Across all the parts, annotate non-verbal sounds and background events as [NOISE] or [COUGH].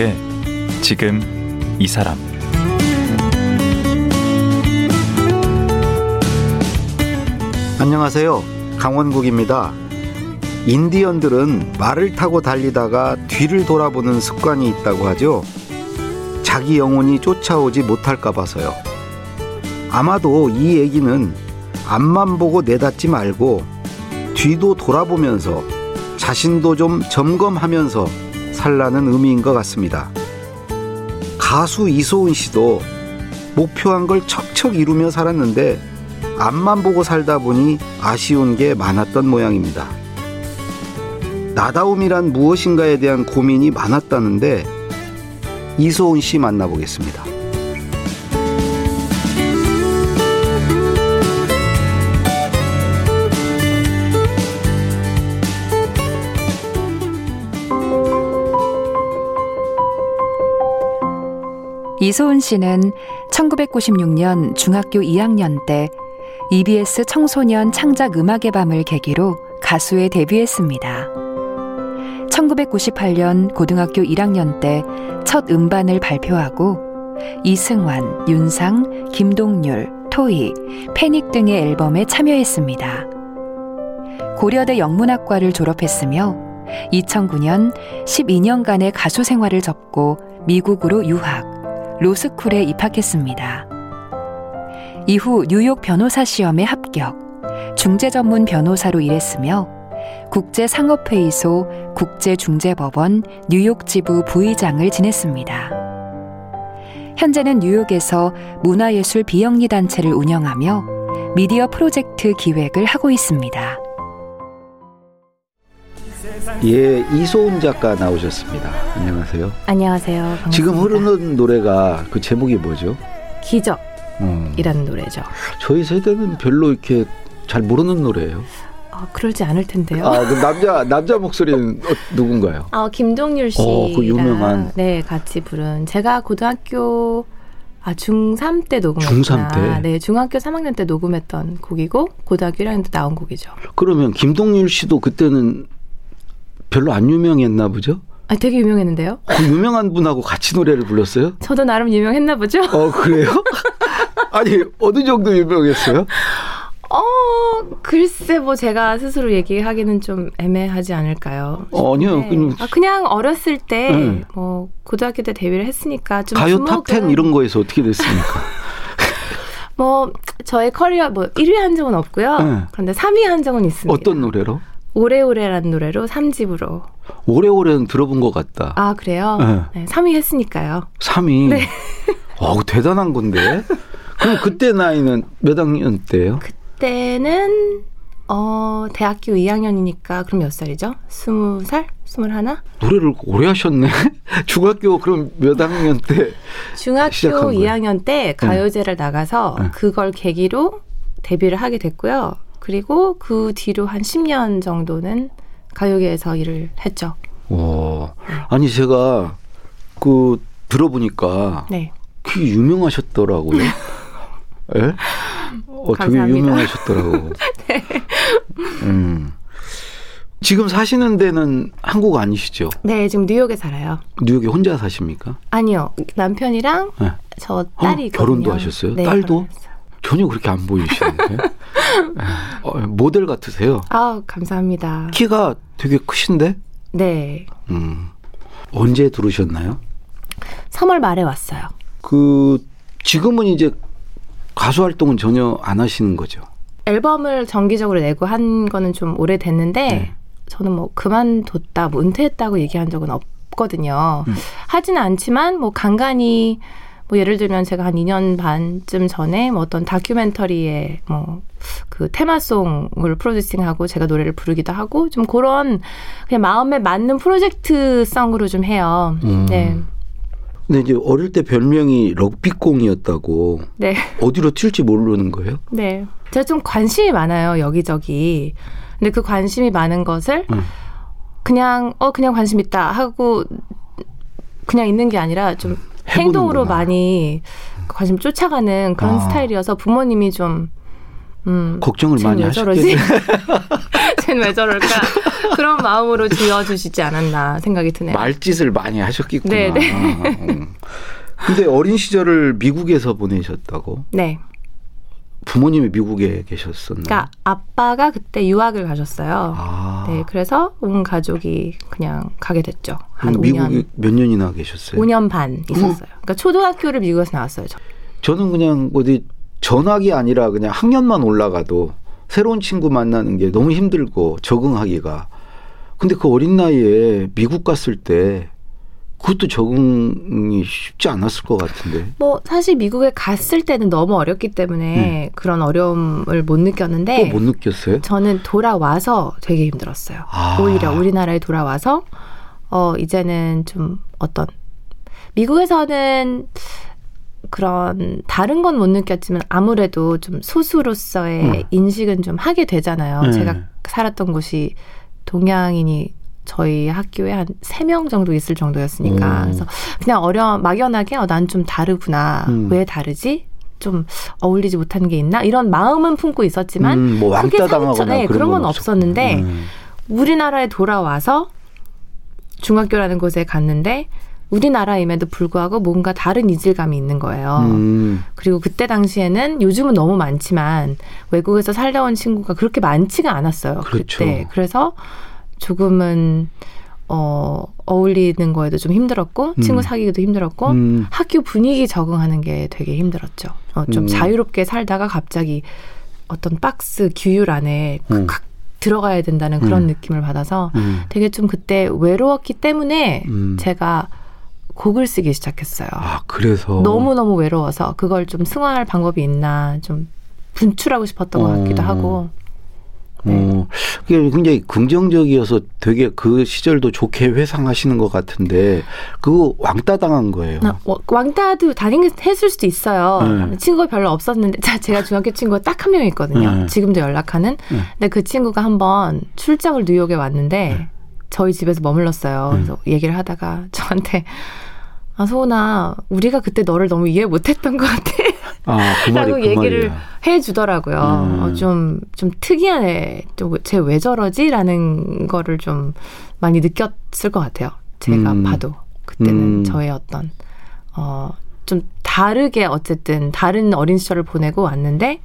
강원국의 지금 이 사람 안녕하세요. 강원국입니다. 인디언들은 말을 타고 달리다가 뒤를 돌아보는 습관이 있다고 하죠. 자기 영혼이 쫓아오지 못할까 봐서요. 아마도 이 얘기는 앞만 보고 내닫지 말고 뒤도 돌아보면서 자신도 좀 점검하면서 살라는 의미인 것 같습니다. 가수 이소은 씨도 목표한 걸 척척 이루며 살았는데 앞만 보고 살다 보니 아쉬운 게 많았던 모양입니다. 나다움이란 무엇인가에 대한 고민이 많았다는데 이소은 씨 만나보겠습니다. 이소은 씨는 1996년 중학교 2학년 때 EBS 청소년 창작 음악의 밤을 계기로 가수에 데뷔했습니다. 1998년 고등학교 1학년 때 첫 음반을 발표하고 이승환, 윤상, 김동률, 토이, 패닉 등의 앨범에 참여했습니다. 고려대 영문학과를 졸업했으며 2009년 12년간의 가수 생활을 접고 미국으로 유학, 로스쿨에 입학했습니다. 이후 뉴욕 변호사 시험에 합격, 중재 전문 변호사로 일했으며 국제상업회의소 국제중재법원 뉴욕 지부 부의장을 지냈습니다. 현재는 뉴욕에서 문화예술 비영리 단체를 운영하며 미디어 프로젝트 기획을 하고 있습니다. 예, 이소은 작가 나오셨습니다. 안녕하세요. 안녕하세요. 반갑습니다. 지금 흐르는 노래가 그 제목이 뭐죠? 기적이라는 음, 노래죠. 저희 세대는 별로 이렇게 잘 모르는 노래예요. 아, 그러지 않을 텐데요. 아, 그 남자 남자 목소리는 어, 누군가요? 아, 김동률 씨랑 어, 그 유명한. 네 같이 부른 제가 고등학교 아 중3 때 녹음했구나. 중3 때? 네, 중학교 3학년 때 녹음했던 곡이고 고등학교 1학년 때 나온 곡이죠. 그러면 김동률 씨도 그때는 별로 안 유명했나 보죠? 아, 되게 유명했는데요. 그 유명한 분하고 같이 노래를 불렀어요? 저도 나름 유명했나 보죠. 어 그래요? [LAUGHS] 아니 어느 정도 유명했어요? 어, 글쎄 뭐 제가 스스로 얘기하기는 좀 애매하지 않을까요? 어, 아니요. 네. 그냥 아, 그냥 어렸을 때 네. 뭐 고등학교 때 데뷔를 했으니까 좀 가요 탑10 이런 거에서 어떻게 됐습니까? [LAUGHS] 뭐 저의 커리어 뭐 1위 한 적은 없고요. 네. 그런데 3위 한 적은 있습니다. 어떤 노래로? 오래오래라는 노래로 3집으로. 오래오래는 들어본 것 같다. 아 그래요? 네. 네. 3위 했으니까요. 3위. 네. 어우 대단한 건데. 그럼 그때 나이는 몇 학년 때예요? 그때는 어 대학교 2학년이니까 그럼 몇 살이죠? 20살? 21? 노래를 오래 하셨네. [LAUGHS] 중학교 그럼 몇 학년 때? 중학교 시작한 거예요? 2학년 때 가요제를 나가서 네. 그걸 계기로 데뷔를 하게 됐고요. 그리고 그 뒤로 한 10년 정도는 가요계에서 일을 했죠. 와. 아니 제가 그 들어보니까 네. 꽤 유명하셨더라고요. [LAUGHS] 예? 어, 되게. 유명하셨더라고. [LAUGHS] 음. 지금 사시는 데는 한국 아니시죠? 네, 지금 뉴욕에 살아요. 뉴욕에 혼자 사십니까? 아니요. 남편이랑 네. 저 딸이 어. 결혼도 하셨어요? 네, 딸도? 결혼했어요. 전혀 그렇게 안 보이시는데. [LAUGHS] 어, 모델 같으세요. 아, 감사합니다. 키가 되게 크신데? 네. 음. 언제 들어오셨나요? 3월 말에 왔어요. 그 지금은 이제 가수 활동은 전혀 안 하시는 거죠. 앨범을 정기적으로 내고 한 거는 좀 오래됐는데 네. 저는 뭐 그만뒀다, 뭐 은퇴했다고 얘기한 적은 없거든요. 음. 하지는 않지만 뭐 간간히 뭐 예를 들면 제가 한 2년 반쯤 전에 뭐 어떤 다큐멘터리에 뭐 그 테마송을 프로듀싱하고 제가 노래를 부르기도 하고 좀 그런 그냥 마음에 맞는 프로젝트성으로 좀 해요. 음. 네. 근데 이제 어릴 때 별명이 럭비공이었다고 네. 어디로 튈지 모르는 거예요? 네. 제가 좀 관심이 많아요, 여기저기. 근데 그 관심이 많은 것을 음. 그냥, 어, 그냥 관심 있다 하고 그냥 있는 게 아니라 좀 행동으로. 많이 관심 쫓아가는 그런 아. 스타일이어서 부모님이 좀, 음. 걱정을 많이 왜 저러지? 하셨겠네. [LAUGHS] [LAUGHS] 쟤는 왜 저럴까? 그런 마음으로 지어주시지 않았나 생각이 드네요. 말짓을 많이 하셨겠구나. 네, 네. 음. 근데 어린 시절을 미국에서 보내셨다고? 네. 부모님이 미국에 계셨었나요? 그러니까 아빠가 그때 유학을 가셨어요. 아. 네, 그래서 온 가족이 그냥 가게 됐죠. 한 그럼 5년. 미국에 몇 년이나 계셨어요? 5년 반 있었어요. 그러니까 초등학교를 미국에서 나왔어요. 저. 저는 그냥 어디 전학이 아니라 그냥 학년만 올라가도 새로운 친구 만나는 게 너무 힘들고 적응하기가. 근데 그 어린 나이에 미국 갔을 때 그것도 적응이 쉽지 않았을 것 같은데. 뭐 사실 미국에 갔을 때는 너무 어렸기 때문에 그런 어려움을 못 느꼈는데 또 네. 못 느꼈어요? 저는 돌아와서 되게 힘들었어요. 아. 오히려 우리나라에 돌아와서 어 이제는 좀 어떤 미국에서는 그런 다른 건 못 느꼈지만 아무래도 좀 소수로서의 음. 인식은 좀 하게 되잖아요. 네. 제가 살았던 곳이 동양인이 저희 학교에 한 세 명 정도 있을 정도였으니까 오. 그래서 그냥 어려 막연하게 어, 난 좀 다르구나. 음. 왜 다르지? 좀 어울리지 못하는 게 있나? 이런 마음은 품고 있었지만 음, 뭐 왕따 당하거나 네, 그런, 건. 없었는데 음. 우리나라에 돌아와서 중학교라는 곳에 갔는데 우리나라임에도 불구하고 뭔가 다른 이질감이 있는 거예요. 음. 그리고 그때 당시에는 요즘은 너무 많지만 외국에서 살다 온 친구가 그렇게 많지가 않았어요. 그렇죠. 그때. 그래서 조금은 어 어울리는 거에도 좀 힘들었고 음. 친구 사귀기도 힘들었고 음. 학교 분위기 적응하는 게 되게 힘들었죠. 어, 좀 음. 자유롭게 살다가 갑자기 어떤 박스 규율 안에 음. 칵 들어가야 된다는 그런 음. 느낌을 받아서 음. 되게 좀 그때 외로웠기 때문에 음. 제가 곡을 쓰기 시작했어요. 아, 그래서. 너무 너무 외로워서 그걸 좀 승화할 방법이 있나 좀 분출하고 싶었던 것 같기도 어. 하고 네. 어, 그게 굉장히 긍정적이어서 되게 그 시절도 좋게 회상하시는 것 같은데 그거 왕따 당한 거예요. 나 와- 왕따도 다닌 했을 수도 있어요. 네. 친구가 별로 없었는데 자, 제가 중학교 친구가 딱 한 명 있거든요. 네. 지금도 연락하는. 네. 근데 그 친구가 한번 출장을 뉴욕에 왔는데 저희 집에서 머물렀어요. 네. 그래서 얘기를 하다가 저한테 아 소은아 우리가 그때 너를 너무 이해 못했던 것 같아. 아, 그 말이 라고 그 얘기를. 해 주더라고요. 음. 어, 좀, 좀 특이한 애, 쟤왜 저러지? 라는 거를 좀 많이 느꼈을 것 같아요. 제가 음. 봐도. 그때는 음. 저의 어떤, 어, 좀 다르게 어쨌든 다른 어린 시절을 보내고 왔는데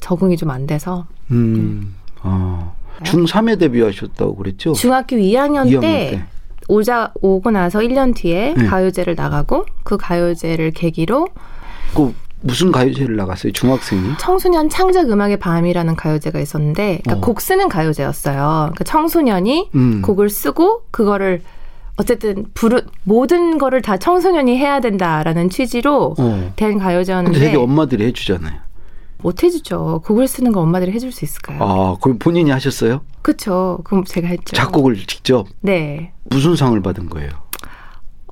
적응이 좀 안 돼서 음. 어. 중3에 데뷔하셨다고 그랬죠? 중학교 2학년, 2학년 때, 때. 오자, 오고 나서 1년 뒤에 네. 가요제를 나가고 그 가요제를 계기로 그 무슨 가요제를 나갔어요? 중학생이? 청소년 창작 음악의 밤이라는 가요제가 있었는데 그러니까 어. 곡 쓰는 가요제였어요. 그러니까 청소년이 음. 곡을 쓰고 그거를 어쨌든 부르 모든 거를 다 청소년이 해야 된다라는 취지로 어. 된 가요제였는데 되게 엄마들이 해주잖아요. 못 해주죠. 곡을 쓰는 거 엄마들이 해줄 수 있을까요? 아, 그럼 본인이 하셨어요? 그렇죠. 그럼 제가 했죠. 작곡을 직접 네. 무슨 상을 받은 거예요?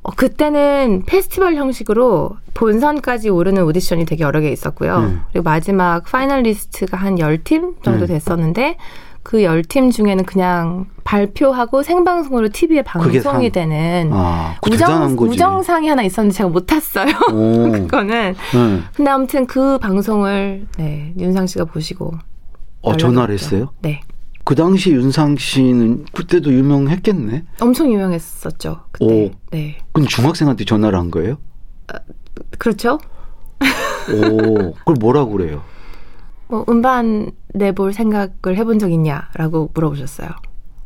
어, 그때는 페스티벌 형식으로 본선까지 오르는 오디션이 되게 여러 개 있었고요. 음. 그리고 마지막 파이널리스트가 한 10팀 정도 음. 됐었는데 그 10팀 중에는 그냥 발표하고 생방송으로 TV에 방송이 상. 되는 아, 우정. 우정상이 하나 있었는데 제가 못 탔어요. 오. [LAUGHS] 그거는. 네. 근데 아무튼 그 방송을 네, 윤상 씨가 보시고 어, 전화를. 했어요? 네. 그 당시 윤상 씨는 그때도 유명했겠네. 엄청 유명했었죠. 그때. 오. 네. 근데 중학생한테 전화를 한 거예요? 그렇죠. 오, 그걸 뭐라고 그래요? 뭐 음반 내볼 생각을 해본 적 있냐라고 물어보셨어요.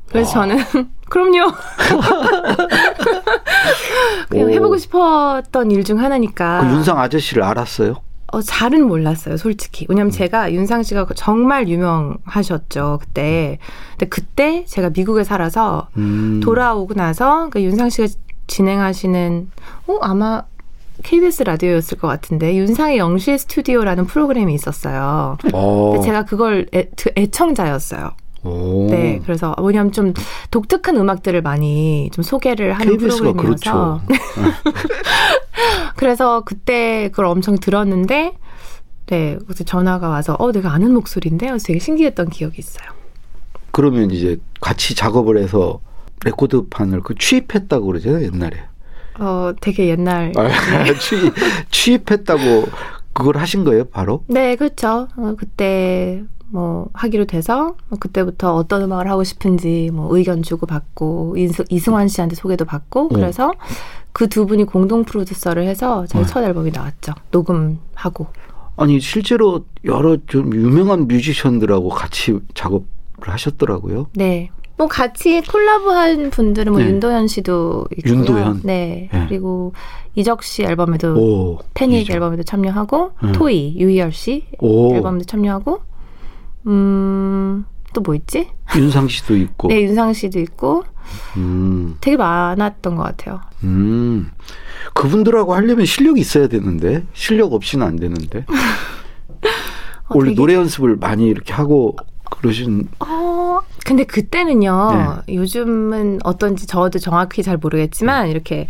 그래서 저는 [LAUGHS] 그럼요. [LAUGHS] 그냥 오. 해보고 싶었던 일 중 하나니까. 그 윤상 아저씨를 알았어요? 어, 잘은 몰랐어요, 솔직히. 왜냐면 제가 윤상 씨가 정말 유명하셨죠, 그때. 근데 그때 제가 미국에 살아서 음. 돌아오고 나서 그 윤상 씨가 진행하시는, 어, 아마 KBS 라디오였을 것 같은데, 윤상의 영시의 스튜디오라는 프로그램이 있었어요. 어. 근데 제가 그걸 애, 그 애청자였어요. 오. 네, 그래서 왜냐면 좀 독특한 음악들을 많이 좀 소개를 하는 KBS가 프로그램이어서 그렇죠. [LAUGHS] 그래서 그때 그걸 엄청 들었는데 네, 그래서 전화가 와서 어 내가 아는 목소리인데 그래서 되게 신기했던 기억이 있어요. 그러면 이제 같이 작업을 해서 레코드판을 그 취입했다고 그러잖아요, 옛날에. 어 되게 옛날 아, [LAUGHS] 취, 취입했다고 그걸 하신 거예요, 바로? 네, 그렇죠. 어, 그때 뭐 하기로 돼서 뭐 그때부터 어떤 음악을 하고 싶은지 뭐 의견 주고 받고 이승, 이승환 씨한테 소개도 받고 네. 그래서 그 두 분이 공동 프로듀서를 해서 저희 네. 첫 앨범이 나왔죠. 녹음하고. 아니 실제로 여러 좀 유명한 뮤지션들하고 같이 작업을 하셨더라고요. 네. 뭐 같이 콜라보한 분들은 뭐 네. 윤도현 씨도 있고요. 윤도현. 네. 네. 그리고 이적 씨 앨범에도 오, 패닉 이죠. 앨범에도 참여하고 음. 토이 유희열 씨 오, 앨범에도 참여하고 음. 또 뭐 있지? 윤상 씨도 있고. [LAUGHS] 네, 윤상 씨도 있고 음, 되게 많았던 것 같아요. 음. 그분들하고 하려면 실력이 있어야 되는데 실력 없이는 안 되는데. [LAUGHS] 어, 원래 되게- 노래 연습을 많이 이렇게 하고 그러신 어, 근데 그때는요, 요즘은 어떤지 저도 정확히 잘 모르겠지만, 이렇게,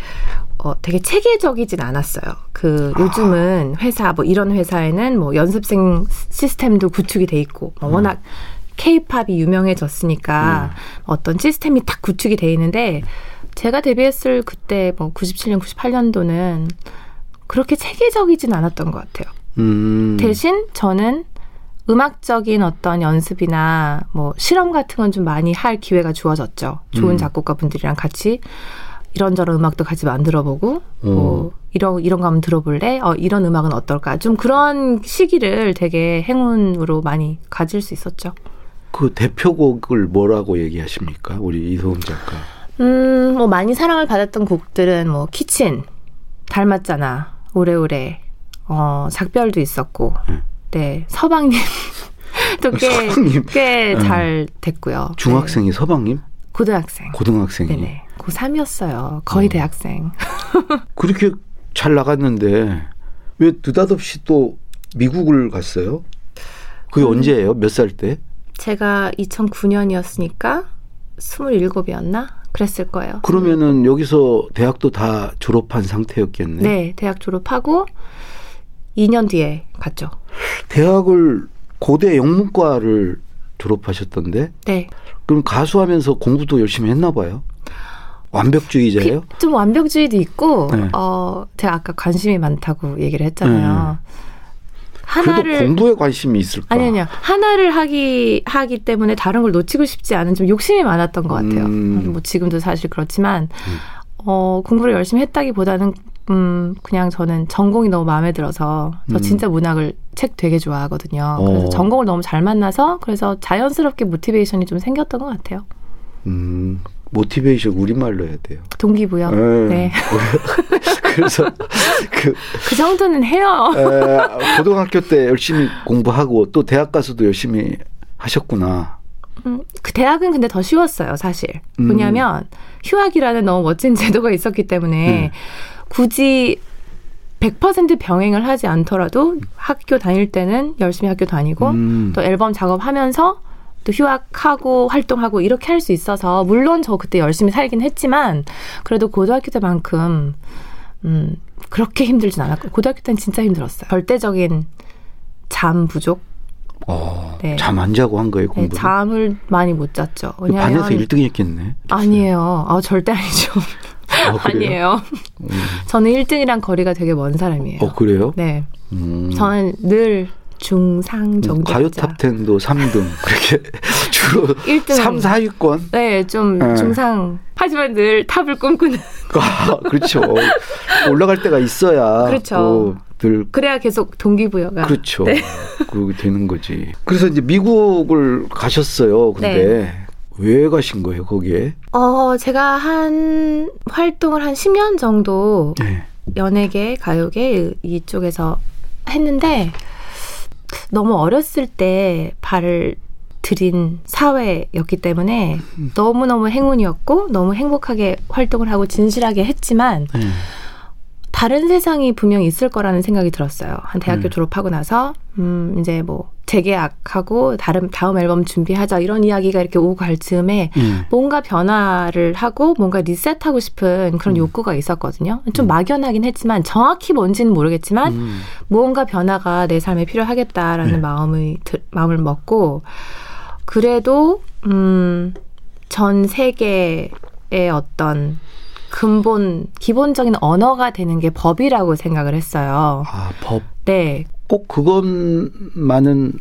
어, 되게 체계적이진 않았어요. 그, 요즘은 회사, 뭐 이런 회사에는 뭐 연습생 시스템도 구축이 돼 있고, 뭐 워낙 케이팝이 유명해졌으니까 어떤 시스템이 딱 구축이 돼 있는데, 제가 데뷔했을 그때 뭐 97년, 98년도는 그렇게 체계적이진 않았던 것 같아요. 음. 대신 저는 음악적인 어떤 연습이나 뭐 실험 같은 건 좀 많이 할 기회가 주어졌죠. 좋은 음. 작곡가 분들이랑 같이 이런저런 음악도 같이 만들어보고 오. 뭐 이런 이런 거 한번 들어볼래? 어 이런 음악은 어떨까? 좀 그런 시기를 되게 행운으로 많이 가질 수 있었죠. 그 대표곡을 뭐라고 얘기하십니까? 우리 이소음 작가. 음, 뭐 많이 사랑을 받았던 곡들은 뭐 키친, 닮았잖아, 오래오래, 어 작별도 있었고, 음. 네 서방님 [LAUGHS] 또꽤 서방님. 꽤 음. 잘 됐고요. 중학생이 서방님? 네, 고등학생. 고등학생이. 네네. 고3이었어요. 거의 어. 대학생. [LAUGHS] 그렇게 잘 나갔는데 왜 느닷없이 또 미국을 갔어요? 그게 음. 언제예요? 몇 살 때? 제가 2009년이었으니까 27이었나? 그랬을 거예요. 그러면은 여기서 대학도 다 졸업한 상태였겠네. 네, 대학 졸업하고 2년 뒤에 갔죠. 대학을 고대 영문과를 졸업하셨던데 네. 그럼 가수하면서 공부도 열심히 했나 봐요. 완벽주의자예요? 그- 좀 완벽주의도 있고, 네. 어, 제가 아까 관심이 많다고 얘기를 했잖아요. 하나를 그래도 공부에 관심이 있을까? 아니 아니요 하나를 하기 하기 때문에 다른 걸 놓치고 싶지 않은 좀 욕심이 많았던 것 같아요. 음. 뭐 지금도 사실 그렇지만 어 공부를 열심히 했다기보다는 음 그냥 저는 전공이 너무 마음에 들어서 저 음. 진짜 문학을 책 되게 좋아하거든요. 어. 그래서 전공을 너무 잘 만나서 그래서 자연스럽게 모티베이션이 좀 생겼던 것 같아요. 음, 모티베이션 우리말로 해야 돼요. 동기부여. 네. 네. [LAUGHS] 그래서 그 그 정도는 해요. 에, 고등학교 때 열심히 공부하고 또 대학 가서도 열심히 하셨구나. 음, 그 대학은 근데 더 쉬웠어요, 사실. 음. 왜냐하면 휴학이라는 너무 멋진 [LAUGHS] 제도가 있었기 때문에 네. 굳이 100% 병행을 하지 않더라도 학교 다닐 때는 열심히 학교 다니고 음. 또 앨범 작업하면서 또 휴학하고 활동하고 이렇게 할 수 있어서 물론 저 그때 열심히 살긴 했지만 그래도 고등학교 때만큼 음 그렇게 힘들진 않았고 고등학교 때는 진짜 힘들었어요. 절대적인 잠 부족, 어, 네. 잠안 자고 한 거예요 네, 공부. 잠을 많이 못 잤죠. 그 반에서 1등했겠네. 아니에요. 아, 절대 아니죠. [LAUGHS] 어, 그래요? 아니에요. 음. 저는 1등이랑 거리가 되게 먼 사람이에요. 어 그래요? 네. 음. 저는 늘 중상 정도. 가요 탑10도 3등 그렇게 주로 1등. 3, 4위권. 네, 좀 네. 중상. 하지만 늘 탑을 꿈꾸는. [LAUGHS] 아, 그렇죠. 올라갈 때가 있어야 그렇죠. 늘 그래야 계속 동기부여가. 그렇죠. 네. 그렇게 되는 거지. 그래서 이제 미국을 가셨어요. 근데 네. 왜 가신 거예요, 거기에? 어, 제가 한 활동을 한 10년 정도 네. 연예계, 가요계 이쪽에서 했는데 너무 어렸을 때 발을 들인 사회였기 때문에 너무너무 행운이었고 너무 행복하게 활동을 하고 진실하게 했지만 네. 다른 세상이 분명히 있을 거라는 생각이 들었어요. 한 대학교 음. 졸업하고 나서 음 이제 뭐 재계약하고 다른 다음 앨범 준비하자 이런 이야기가 이렇게 오고 갈 즈음에 음. 뭔가 변화를 하고 뭔가 리셋하고 싶은 그런 욕구가 있었거든요. 좀 막연하긴 했지만 정확히 뭔지는 모르겠지만 음. 무언가 변화가 내 삶에 필요하겠다라는 네. 마음을 들- 마음을 먹고 그래도 음, 전 세계의 어떤 근본 기본적인 언어가 되는 게 법이라고 생각을 했어요. 아, 법. 네. 꼭 그것만은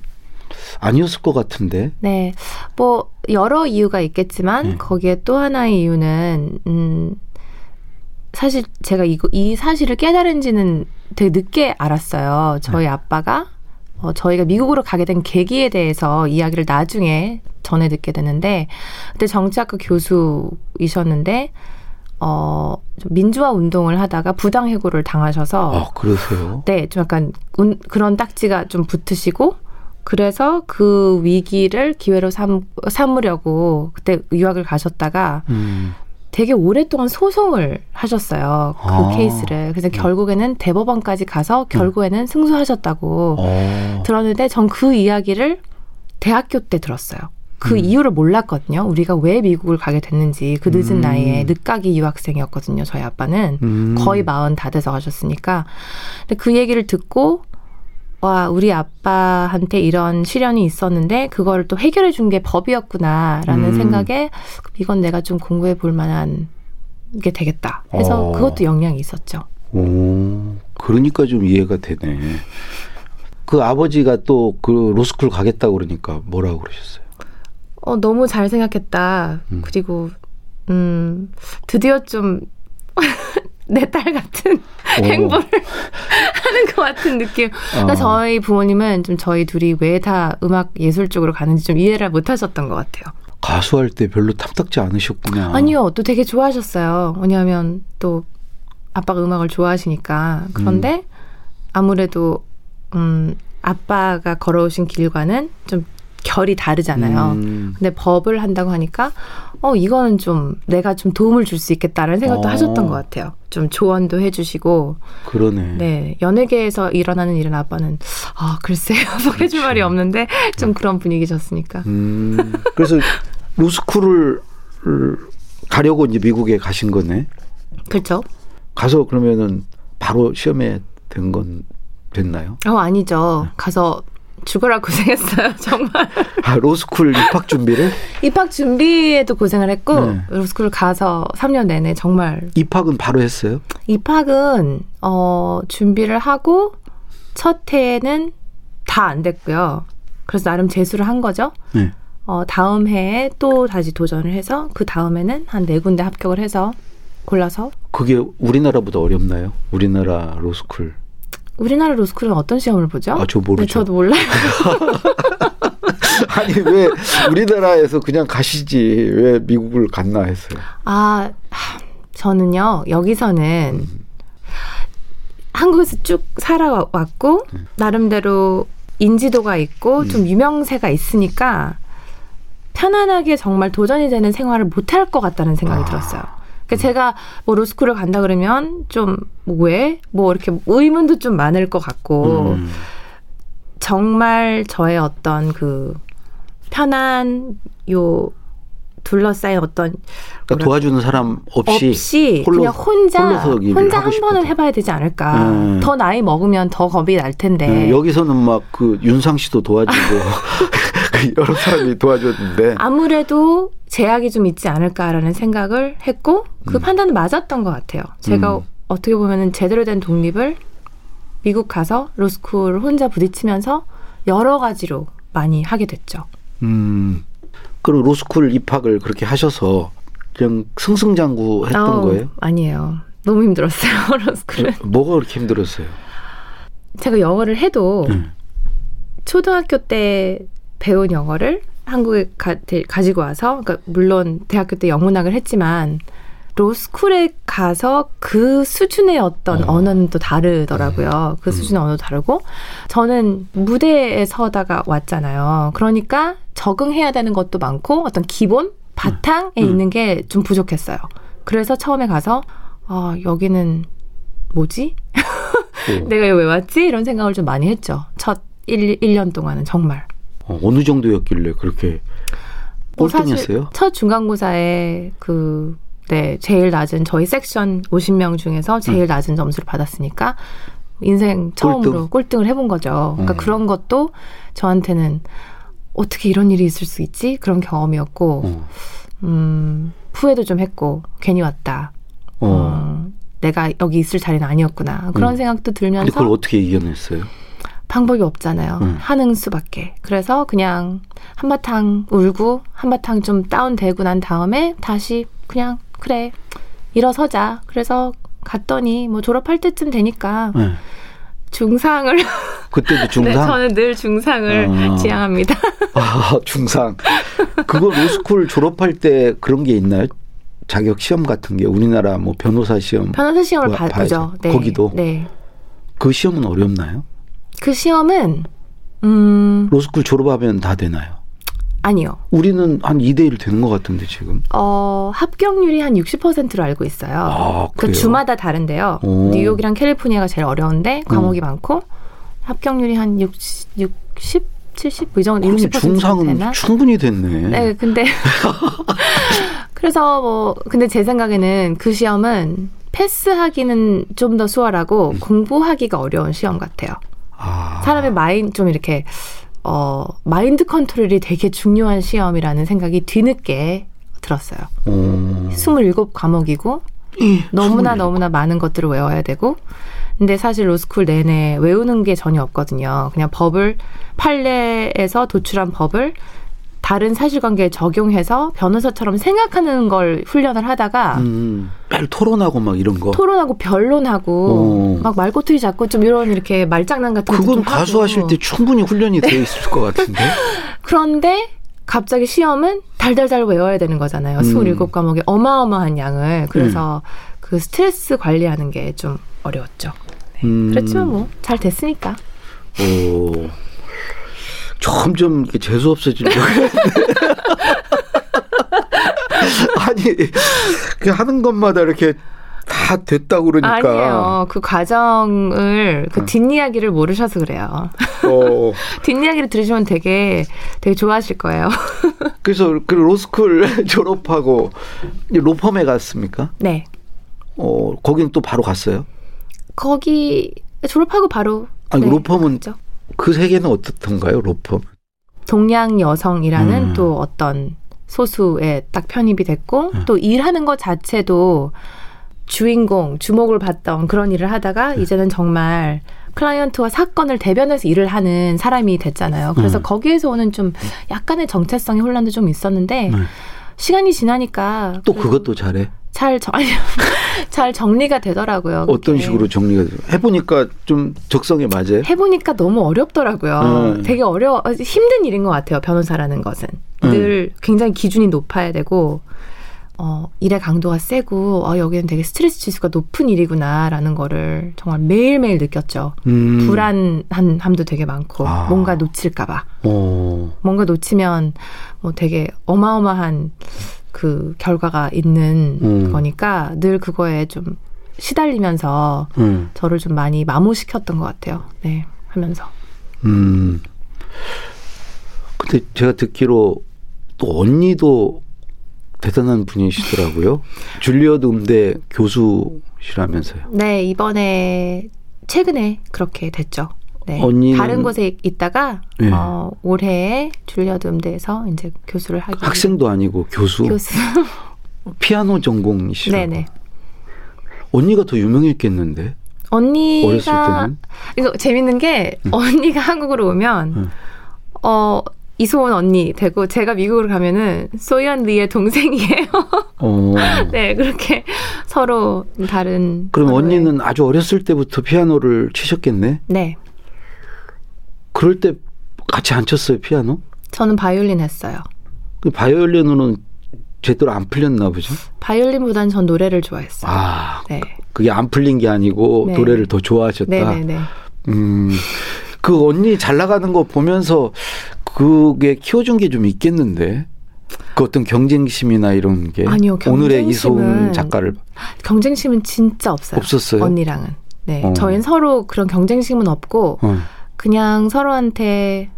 아니었을 것 같은데. 네. 뭐 여러 이유가 있겠지만 네. 거기에 또 하나의 이유는 음 사실 제가 이거 이 사실을 깨달은지는 되게 늦게 알았어요. 저희 아빠가 어, 저희가 미국으로 가게 된 계기에 대해서 이야기를 나중에 전해 듣게 되는데 그때 정치학과 교수이셨는데 어, 좀 민주화 운동을 하다가 부당 해고를 당하셔서 아, 그러세요? 네, 좀 약간 운, 그런 딱지가 좀 붙으시고 그래서 그 위기를 기회로 삼, 삼으려고 그때 유학을 가셨다가 음. 되게 오랫동안 소송을 하셨어요. 그 아. 케이스를. 그래서 결국에는 대법원까지 가서 결국에는 승소하셨다고 어. 들었는데 전 그 이야기를 대학교 때 들었어요. 그 음. 이유를 몰랐거든요. 우리가 왜 미국을 가게 됐는지 그 늦은 음. 나이에 늦가기 유학생이었거든요. 저희 아빠는. 음. 거의 마흔 다 돼서 가셨으니까. 근데 그 얘기를 듣고 와 우리 아빠한테 이런 시련이 있었는데 그거를 또 해결해 준 게 법이었구나라는 음. 생각에 이건 내가 좀 공부해 볼 만한 게 되겠다 해서 어. 그것도 영향이 있었죠. 오, 그러니까 좀 이해가 되네. 그 아버지가 또 그 로스쿨 가겠다고 그러니까 뭐라고 그러셨어요? 어 너무 잘 생각했다. 음. 그리고 음 드디어 좀 [LAUGHS] 내 딸 같은 오. 행보를 [LAUGHS] 하는 것 같은 느낌. 어. 저희 부모님은 좀 저희 둘이 왜 다 음악 예술 쪽으로 가는지 좀 이해를 못 하셨던 것 같아요. 가수할 때 별로 탐탁지 않으셨구나. 아니요, 또 되게 좋아하셨어요. 왜냐하면 또 아빠가 음악을 좋아하시니까. 그런데 아무래도 음 아빠가 걸어오신 길과는 좀 결이 다르잖아요. 음. 근데 법을 한다고 하니까 어 이거는 좀 내가 좀 도움을 줄 수 있겠다라는 생각도 어. 하셨던 것 같아요. 좀 조언도 해주시고 그러네. 네 연예계에서 일어나는 일은 아빠는 아 글쎄요 [LAUGHS] 뭐 해줄 말이 없는데 좀 그런 분위기셨으니까 음. 그래서 로스쿨을 가려고 이제 미국에 가신 거네. 그렇죠? 가서 그러면은 바로 시험에 된건 됐나요? 어 아니죠 가서 죽어라 고생했어요 [LAUGHS] 정말 아, 로스쿨 입학 준비를? 입학 준비에도 고생을 했고 네. 로스쿨 가서 3년 내내 정말 입학은 바로 했어요? 입학은 어 준비를 하고 첫 해에는 다 안 됐고요. 그래서 나름 재수를 한 거죠. 네. 어 다음 해에 또 다시 도전을 해서 그 다음에는 한 네 군데 합격을 해서 골라서 그게 우리나라보다 어렵나요? 우리나라 로스쿨. 우리나라 로스쿨은 어떤 시험을 보죠? 아, 저 모르죠. 네, 저도 몰라요. [LAUGHS] 아니 왜 우리나라에서 그냥 가시지 왜 미국을 갔나 했어요. 아, 하, 저는요, 여기서는 음. 한국에서 쭉 살아왔고, 음. 나름대로 인지도가 있고, 좀 유명세가 있으니까, 편안하게 정말 도전이 되는 생활을 못할 것 같다는 생각이 아. 들었어요. 그러니까 제가 뭐 로스쿨을 간다 그러면 좀, 뭐 왜? 뭐 이렇게 의문도 좀 많을 것 같고, 음. 정말 저의 어떤 그 편한 요 둘러싸인 어떤 그러니까 도와주는 사람 없이, 없이 홀로- 그냥 혼자 혼자 한 싶어도. 번은 해봐야 되지 않을까. 음. 더 나이 먹으면 더 겁이 날 텐데. 네, 여기서는 막 그 윤상 씨도 도와주고 [LAUGHS] [LAUGHS] 여러 사람이 도와줬는데 아무래도 제약이 좀 있지 않을까라는 생각을 했고 그 판단은 맞았던 것 같아요. 제가 음. 어떻게 보면은 제대로 된 독립을 미국 가서 로스쿨 혼자 부딪히면서 여러 가지로 많이 하게 됐죠. 음. 그럼 로스쿨 입학을 그렇게 하셔서 그냥 승승장구 했던 아우, 거예요? 아니에요. 너무 힘들었어요. [LAUGHS] 로스쿨은. 뭐가 그렇게 힘들었어요? 제가 영어를 해도 음. 초등학교 때 배운 영어를 한국에 가, 지고 와서 그러니까 물론 대학교 때 영문학을 했지만 로스쿨에 가서 그 수준의 어떤 어. 언어는 또 다르더라고요. 그 수준의 언어도 다르고 저는 무대에 서다가 왔잖아요. 그러니까 적응해야 되는 것도 많고 어떤 기본 바탕에 음. 있는 게 좀 부족했어요. 그래서 처음에 가서 아 여기는 뭐지? 어, [LAUGHS] 내가 여기 왜 왔지? 이런 생각을 좀 많이 했죠. 첫 1, 1년 동안은 정말. 어, 어느 정도였길래 그렇게 뭐 사실 꼴등했어요? 첫 중간고사에 그, 네, 제일 낮은 저희 섹션 50명 중에서 제일 낮은 점수를 받았으니까 인생 처음으로 꼴등? 을 해본 거죠. 그러니까 음. 그런 것도 저한테는 어떻게 이런 일이 있을 수 있지? 그런 경험이었고, 어. 음, 후회도 좀 했고, 괜히 왔다. 어. 내가 여기 있을 자리는 아니었구나 그런 음. 생각도 들면서 그걸 어떻게 이겨냈어요? 방법이 없잖아요. 음. 하는 수밖에. 그래서 그냥 한바탕 울고 한바탕 좀 다운되고 난 다음에 다시 그냥 그래 일어서자. 그래서 갔더니 뭐 졸업할 때쯤 되니까 네. 중상을 [LAUGHS] 그때도 중상. 네, 저는 늘 중상을 어. 지향합니다. [LAUGHS] 아, 중상. 그거 로스쿨 졸업할 때 그런 게 있나요? 자격 시험 같은 게 우리나라 뭐 변호사 시험 변호사 시험을 뭐, 봐-. 보죠. 네. 거기도? 네. 그 시험은 어렵나요? 그 시험은 음 로스쿨 졸업하면 다 되나요? 아니요. 우리는 한 2대 1 되는 것 같은데 지금. 어, 합격률이 한 60%로 알고 있어요. 아, 그? 주마다 다른데요. 오. 뉴욕이랑 캘리포니아가 제일 어려운데 과목이 음. 많고 합격률이 한 60, 60 70? 이 정도 그러면 60% 중상은 되나? 충분히 됐네. 네, 근데 [LAUGHS] 그래서 뭐 근데 제 생각에는 그 시험은 패스하기는 좀 더 수월하고 공부하기가 어려운 시험 같아요. 아. 사람의 마인 좀 이렇게 어 마인드 컨트롤이 되게 중요한 시험이라는 생각이 뒤늦게 들었어요. 어. 27 과목이고 예, 너무나 27. 너무나 많은 것들을 외워야 되고 근데 사실 로스쿨 내내 외우는 게 전혀 없거든요. 그냥 법을 판례에서 도출한 법을 다른 사실관계에 적용해서 변호사처럼 생각하는 걸 훈련을 하다가 음, 매일 토론하고 막 이런 거. 토론하고 변론하고 어. 막 말꼬투리 잡고 좀 이런 이렇게 말장난 같은 그건 좀 가수 하실 하고. 때 충분히 훈련이 돼 있을 것 같은데. [LAUGHS] 그런데 갑자기 시험은 달달달 외워야 되는 거잖아요. 음. 27과목의 어마어마한 양을. 그래서 그 스트레스 관리하는 게 좀 어려웠죠. 음. 그렇지만 뭐 잘 됐으니까. 오. 점점 이렇게 재수 없어지려고 [LAUGHS] 아니, 그 하는 것마다 이렇게 다 됐다고 그러니까. 아니에요. 그 과정을 그 음. 뒷이야기를 모르셔서 그래요. 어. [LAUGHS] 뒷이야기를 들으시면 되게 되게 좋아하실 거예요. [LAUGHS] 그래서 그 로스쿨 졸업하고 로펌에 갔습니까? 네. 어, 거긴 또 바로 갔어요? 거기 졸업하고 바로 아니, 네, 로펌은 갔죠. 그 세계는 어떻던가요, 로펌? 동양 여성이라는 음. 또 어떤 소수에 딱 편입이 됐고 음. 또 일하는 것 자체도 주인공 주목을 받던 그런 일을 하다가 네. 이제는 정말 클라이언트와 사건을 대변해서 일을 하는 사람이 됐잖아요. 그래서 음. 거기에서 오는 좀 약간의 정체성의 혼란도 좀 있었는데 네. 시간이 지나니까 또 그것도 잘해. 잘, 정, 잘 정리가 되더라고요. 어떤 그게. 식으로 정리가 돼요? 해보니까 좀 적성에 맞아요? 해보니까 너무 어렵더라고요. 음. 되게 어려워, 힘든 일인 것 같아요. 변호사라는 것은. 음. 늘 굉장히 기준이 높아야 되고, 어, 일의 강도가 세고, 어, 여기는 되게 스트레스 지수가 높은 일이구나라는 거를 정말 매일매일 느꼈죠. 음. 불안함도 되게 많고, 아. 뭔가 놓칠까봐. 어. 뭔가 놓치면 뭐 되게 어마어마한 그 결과가 있는 음. 거니까 늘 그거에 좀 시달리면서 음. 저를 좀 많이 마모시켰던 것 같아요. 네, 하면서. 음. 근데 제가 듣기로 또 언니도 대단한 분이시더라고요. [LAUGHS] 줄리어드 음대 교수시라면서요. 네, 이번에 최근에 그렇게 됐죠. 네. 언니는- 다른 곳에 있다가 네. 어, 올해 줄리어드 음대에서 이제 교수를 하기 학생도 아니고 교수. 교수. [LAUGHS] 피아노 전공이시라고. 네네. 언니가 더 유명했겠는데. 언니가 어렸을 때는. 이거 재밌는 게 음. 언니가 한국으로 오면 음. 어 이소원 언니 되고 제가 미국으로 가면은 소연 리의 동생이에요. 어. [LAUGHS] 네 그렇게 서로 다른. 그럼 언니는 아주 어렸을 때부터 피아노를 치셨겠네? 네 그럴 때 같이 안 쳤어요, 피아노? 저는 바이올린 했어요. 그 바이올린으로는 제대로 안 풀렸나 보죠? 바이올린보다는 전 노래를 좋아했어요. 아, 네. 그게 안 풀린 게 아니고 네. 노래를 더 좋아하셨다. 네네네. 음, 그 언니 잘 나가는 거 보면서 그게 키워준 게 좀 있겠는데. 그 어떤 경쟁심이나 이런 게 아니요, 오늘의 이소은 작가를 경쟁심은 진짜 없어요. 없었어요. 언니랑은. 네. 어. 저희는 서로 그런 경쟁심은 없고 어. 그냥 서로한테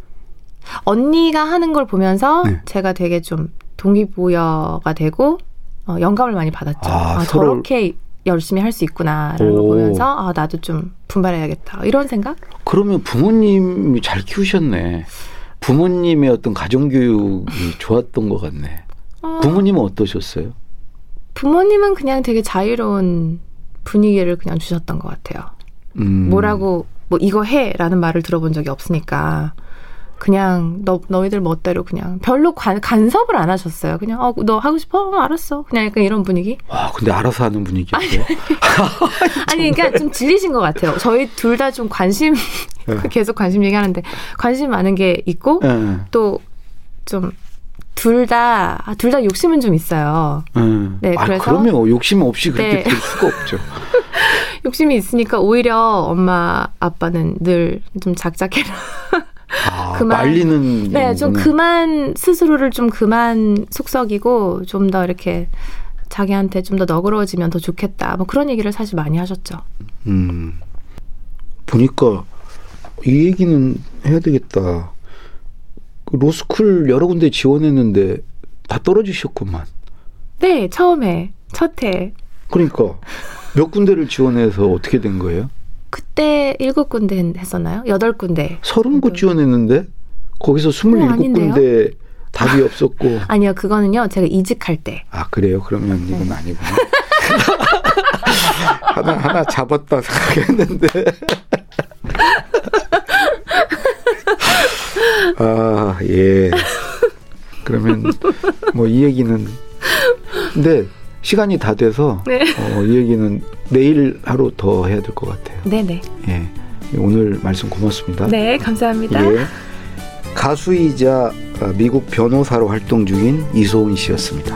언니가 하는 걸 보면서 네. 제가 되게 좀 동기부여가 되고 어, 영감을 많이 받았죠. 아, 아, 서로- 저렇게 열심히 할 수 있구나라는 걸 오. 보면서 아 나도 좀 분발해야겠다 이런 생각. 그러면 부모님이 잘 키우셨네. 부모님의 어떤 가정 교육이 [LAUGHS] 좋았던 것 같네. 어, 부모님은 어떠셨어요? 부모님은 그냥 되게 자유로운 분위기를 그냥 주셨던 것 같아요. 음. 뭐라고 뭐 이거 해라는 말을 들어본 적이 없으니까 그냥 너 너희들 멋대로 그냥 별로 간, 간섭을 안 하셨어요. 그냥 어 너 하고 싶어? 어, 알았어. 그냥 약간 이런 분위기. 와, 근데 알아서 하는 분위기였어요. 아니 그러니까 좀 질리신 것 같아요. 저희 둘 다 좀 관심 네. [LAUGHS] 계속 관심 얘기하는데 관심 많은 게 있고 예. 또좀둘다 둘 다 욕심은 좀 있어요. 예. 네, 아, 그래서- 그러면 욕심 없이 그렇게 네. 될 수가 없죠. 욕심이 있으니까 오히려 엄마 아빠는 늘 좀 작작해라. 아, [LAUGHS] 그만- 말리는. 네, 좀. 그만 스스로를 좀 그만 속썩이고 좀 더 이렇게 자기한테 좀 더 너그러워지면 더 좋겠다. 뭐 그런 얘기를 사실 많이 하셨죠. 음. 보니까 이 얘기는 해야 되겠다. 그 로스쿨 여러 군데 지원했는데 다 떨어지셨구만. 네, 처음에 첫 해. 그러니까 몇 군데를 지원해서 어떻게 된 거예요? 그때 일곱 군데 했었나요? 여덟 군데. 서른 곳 지원했는데 거기서 스물일곱 어? 군데 답이 없었고. [LAUGHS] 아니요, 그거는요. 제가 이직할 때. 아 그래요? 그러면 이건 네. 아니구나. [LAUGHS] 하나 하나 잡았다 생각했는데. [LAUGHS] 아 예. 그러면 뭐 이 얘기는 근데 시간이 다 돼서 네. 어, 이 얘기는 내일 하루 더 해야 될 것 같아요. 네네. 예. 오늘 말씀 고맙습니다. 네, 감사합니다. 예. 가수이자 미국 변호사로 활동 중인 이소은 씨였습니다.